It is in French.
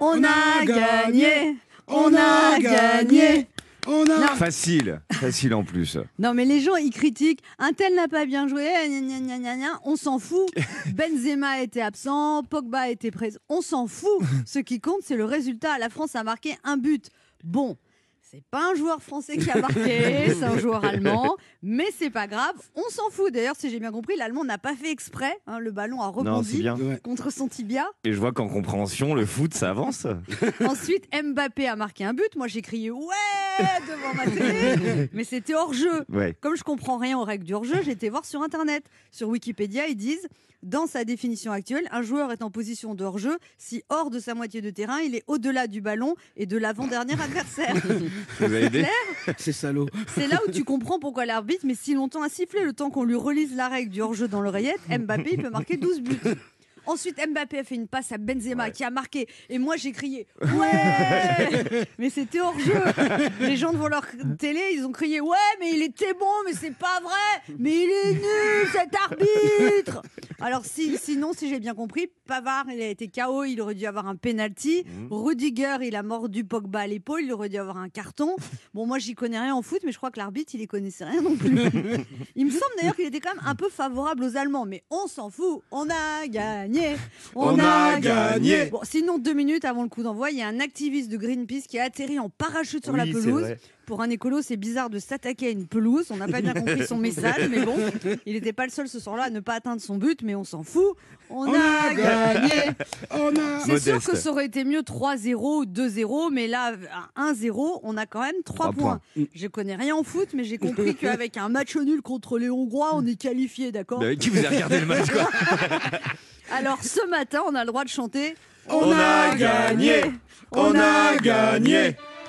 On a gagné On a gagné On a. Facile, facile en plus. Non, mais les gens, ils critiquent. Un tel n'a pas bien joué. gna, gna, gna. On s'en fout. Benzema était absent. Pogba était présent. On s'en fout. Ce qui compte, c'est le résultat. La France a marqué un but. Bon. C'est pas un joueur français qui a marqué, c'est un joueur allemand, mais c'est pas grave, on s'en fout. D'ailleurs, si j'ai bien compris, l'allemand n'a pas fait exprès, hein, le ballon a rebondi contre son tibia. Et je vois qu'en compréhension, le foot, ça avance. Ensuite, Mbappé a marqué un but. Moi, j'ai crié ouais devant ma télé, mais c'était hors jeu. Ouais. Comme je comprends rien aux règles du hors-jeu, j'ai été voir sur Internet. Sur Wikipédia, ils disent dans sa définition actuelle, un joueur est en position de hors-jeu si hors de sa moitié de terrain, il est au-delà du ballon et de l'avant-dernier adversaire. Avez aidé C'est salaud. C'est là où tu comprends pourquoi l'arbitre met si longtemps à siffler. Le temps qu'on lui relise la règle du hors-jeu dans l'oreillette, Mbappé il peut marquer 12 buts. Ensuite, Mbappé a fait une passe à Benzema qui a marqué. Et moi, j'ai crié Ouais Mais c'était hors jeu. Les gens devant leur télé, ils ont crié Ouais, mais il était bon, mais c'est pas vrai. Mais il est nul, cet arbitre. Alors, si, sinon, si j'ai bien compris, Pavard, il a été KO, il aurait dû avoir un penalty. Rudiger, il a mordu Pogba à l'épaule, il aurait dû avoir un carton. Bon, moi, j'y connais rien en foot, mais je crois que l'arbitre, il y connaissait rien non plus. Il me semble d'ailleurs qu'il était quand même un peu favorable aux Allemands, mais on s'en fout. On a gagné. On a gagné. Bon, sinon, deux minutes avant le coup d'envoi, il y a un activiste de Greenpeace qui a atterri en parachute sur la Oui, pelouse. Pour un écolo, c'est bizarre de s'attaquer à une pelouse. On n'a pas bien compris son message, mais bon, il n'était pas le seul ce soir-là à ne pas atteindre son but, mais on s'en fout. On, On a, a gagné. On a. C'est sûr que ça aurait été mieux 3-0 ou 2-0, mais là, à 1-0, on a quand même 3, Trois points. points. Je connais rien en foot, mais j'ai compris qu'avec un match nul contre les Hongrois, on est qualifié, d'accord Mais qui vous a regardé le match quoi Alors ce matin, on a le droit de chanter On a gagné. On a gagné.